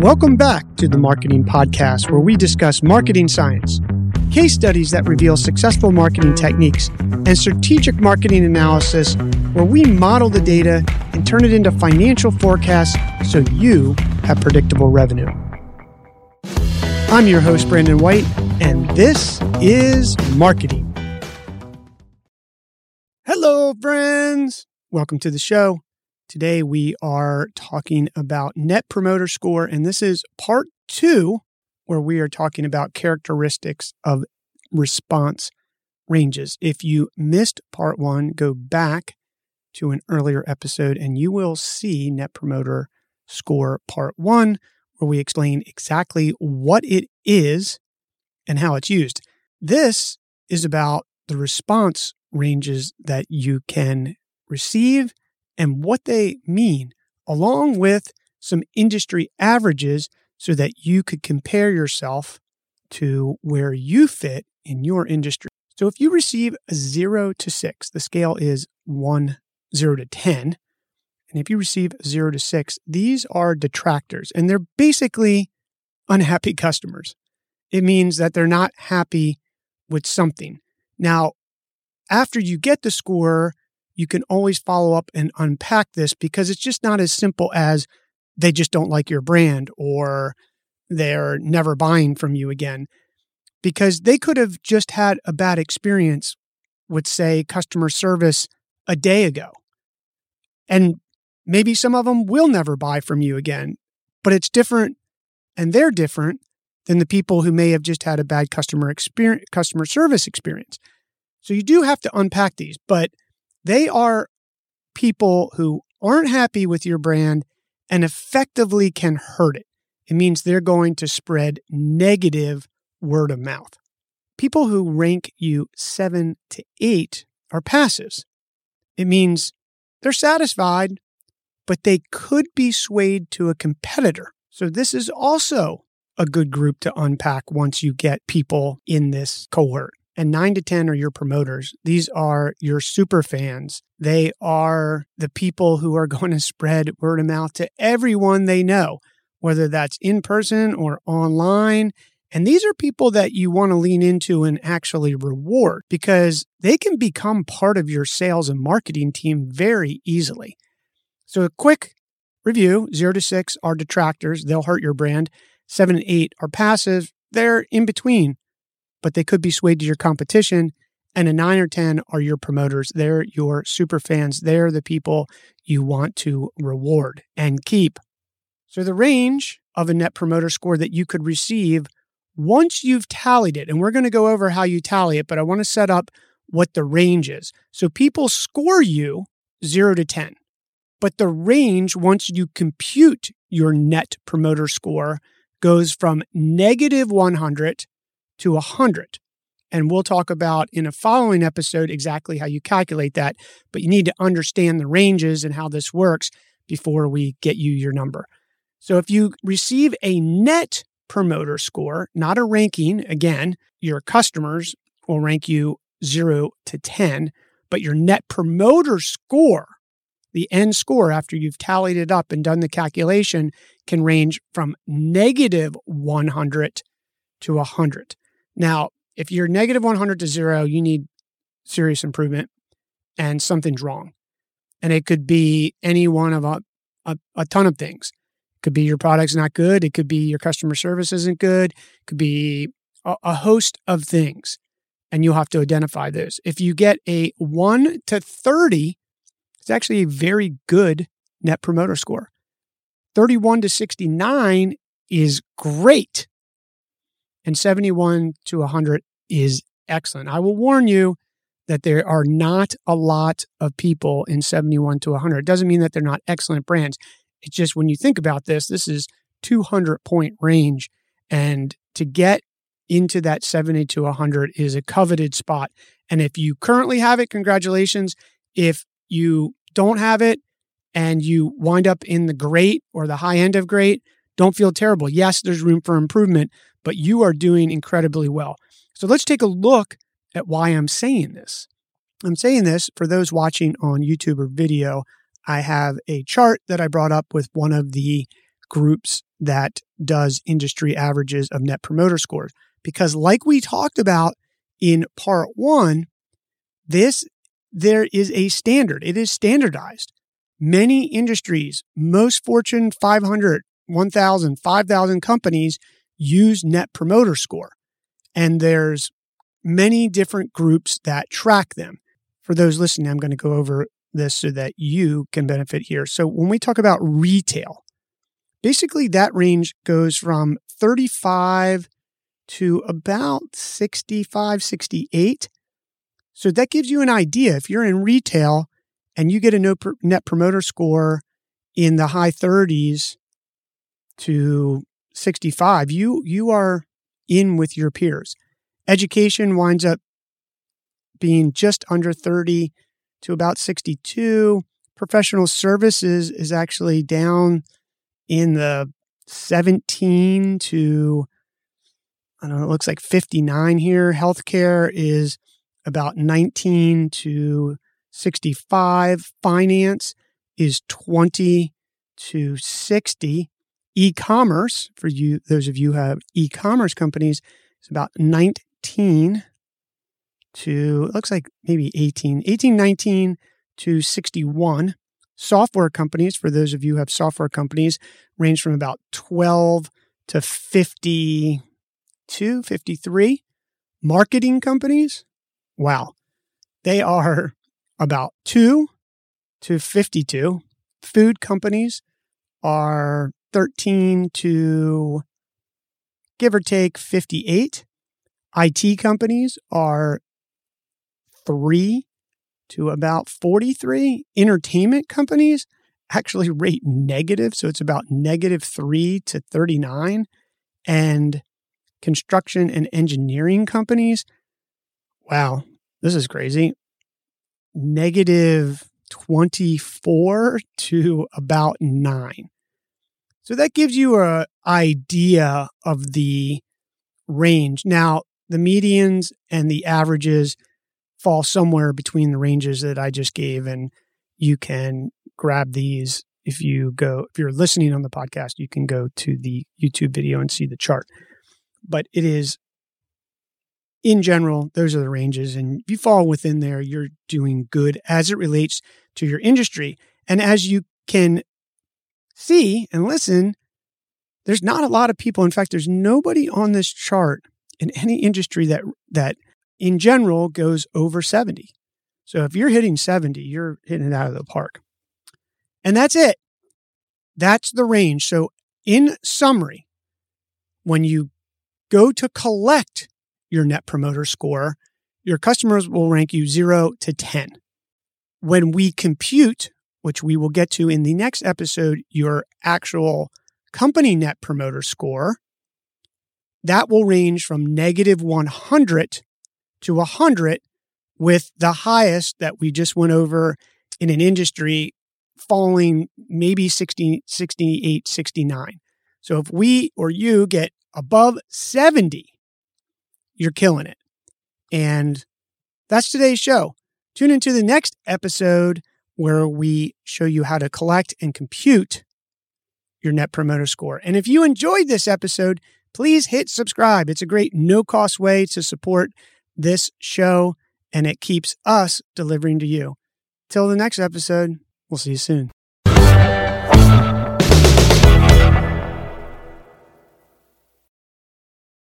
Welcome back to the Marketing Podcast, where we discuss marketing science, case studies that reveal successful marketing techniques, and strategic marketing analysis, where we model the data and turn it into financial forecasts so you have predictable revenue. I'm your host, Brandon White, and this is Marketing. Hello, friends. Welcome to the show. Today we are talking about Net Promoter Score, and this is part two, where we are talking about characteristics of response ranges. If you missed part one, go back to an earlier episode and you will see Net Promoter Score part one, where we explain exactly what it is and how it's used. This is about the response ranges that you can receive and what they mean, along with some industry averages so that you could compare yourself to where you fit in your industry. So if you receive a zero to six, the scale is one, zero to 10. And if you receive zero to six, these are detractors and they're basically unhappy customers. It means that they're not happy with something. Now, after you get the score, you can always follow up and unpack this because it's just not as simple as they just don't like your brand or they're never buying from you again. Because they could have just had a bad experience with, say, customer service a day ago. And maybe some of them will never buy from you again, but it's different and they're different than the people who may have just had a bad customer experience, customer service experience. So you do have to unpack these, but they are people who aren't happy with your brand and effectively can hurt it. It means they're going to spread negative word of mouth. People who rank you seven to eight are passives. It means they're satisfied, but they could be swayed to a competitor. So, this is also a good group to unpack once you get people in this cohort and nine to 10 are your promoters. These are your super fans. They are the people who are going to spread word of mouth to everyone they know, whether that's in person or online. And these are people that you want to lean into and actually reward because they can become part of your sales and marketing team very easily. So, a quick review zero to six are detractors, they'll hurt your brand. Seven and eight are passive, they're in between but they could be swayed to your competition. And a nine or 10 are your promoters. They're your super fans. They're the people you want to reward and keep. So, the range of a net promoter score that you could receive once you've tallied it, and we're going to go over how you tally it, but I want to set up what the range is. So, people score you zero to 10, but the range, once you compute your net promoter score, goes from negative 100 to 100. And we'll talk about in a following episode exactly how you calculate that. But you need to understand the ranges and how this works before we get you your number. So if you receive a net promoter score, not a ranking, again, your customers will rank you zero to 10, but your net promoter score, the end score after you've tallied it up and done the calculation, can range from negative 100 to 100. Now, if you're negative 100 to zero, you need serious improvement and something's wrong. And it could be any one of a, a, a, ton of things. It could be your product's not good. It could be your customer service isn't good. It could be a, a host of things. And you'll have to identify those. If you get a 1 to 30, it's actually a very good net promoter score. 31 to 69 is great and 71 to 100 is excellent. I will warn you that there are not a lot of people in 71 to 100. It doesn't mean that they're not excellent brands. It's just when you think about this, this is 200 point range. And to get into that 70 to 100 is a coveted spot. And if you currently have it, congratulations. If you don't have it and you wind up in the great or the high end of great, don't feel terrible. Yes, there's room for improvement, but you are doing incredibly well. So let's take a look at why I'm saying this. I'm saying this for those watching on YouTube or video. I have a chart that I brought up with one of the groups that does industry averages of net promoter scores. Because, like we talked about in part one, this there is a standard. It is standardized. Many industries, most Fortune 500, 1,000, 5,000 companies use Net Promoter Score. And there's many different groups that track them. For those listening, I'm going to go over this so that you can benefit here. So when we talk about retail, basically that range goes from 35 to about 65, 68. So that gives you an idea. If you're in retail and you get a net promoter score in the high 30s to 65, you you are in with your peers. Education winds up being just under 30 to about 62. Professional services is actually down in the 17 to I don't know, it looks like 59 here. Healthcare is about 19 to 65. Finance is 20 to 60. E-commerce, for you, those of you who have e-commerce companies, is about 19 to, it looks like maybe 18, 18, 19 to 61. Software companies, for those of you who have software companies, range from about 12 to 52, 53. Marketing companies, wow, they are about 2 to 52. Food companies are 13 to give or take 58. IT companies are 3 to about 43. Entertainment companies actually rate negative, so it's about negative 3 to 39. And construction and engineering companies, wow, this is crazy. Negative 24 to about 9. So that gives you an idea of the range. Now, the medians and the averages fall somewhere between the ranges that I just gave, and you can grab these if you go if you're listening on the podcast you can go to the youtube video and see the chart but it is in general those are the ranges and if you fall within there you're doing good as it relates to your industry and as you can see and listen there's not a lot of people in fact there's nobody on this chart in any industry that that in general goes over 70. So if you're hitting 70, you're hitting it out of the park. And that's it. That's the range. So in summary, when you go to collect your net promoter score, your customers will rank you 0 to 10. When we compute, which we will get to in the next episode, your actual company net promoter score, that will range from negative 100 to 100 with the highest that we just went over in an industry falling maybe 60, 68, 69. So if we or you get above 70, you're killing it. And that's today's show. Tune into the next episode where we show you how to collect and compute your net promoter score. And if you enjoyed this episode, please hit subscribe. It's a great no cost way to support this show and it keeps us delivering to you. Till the next episode, we'll see you soon.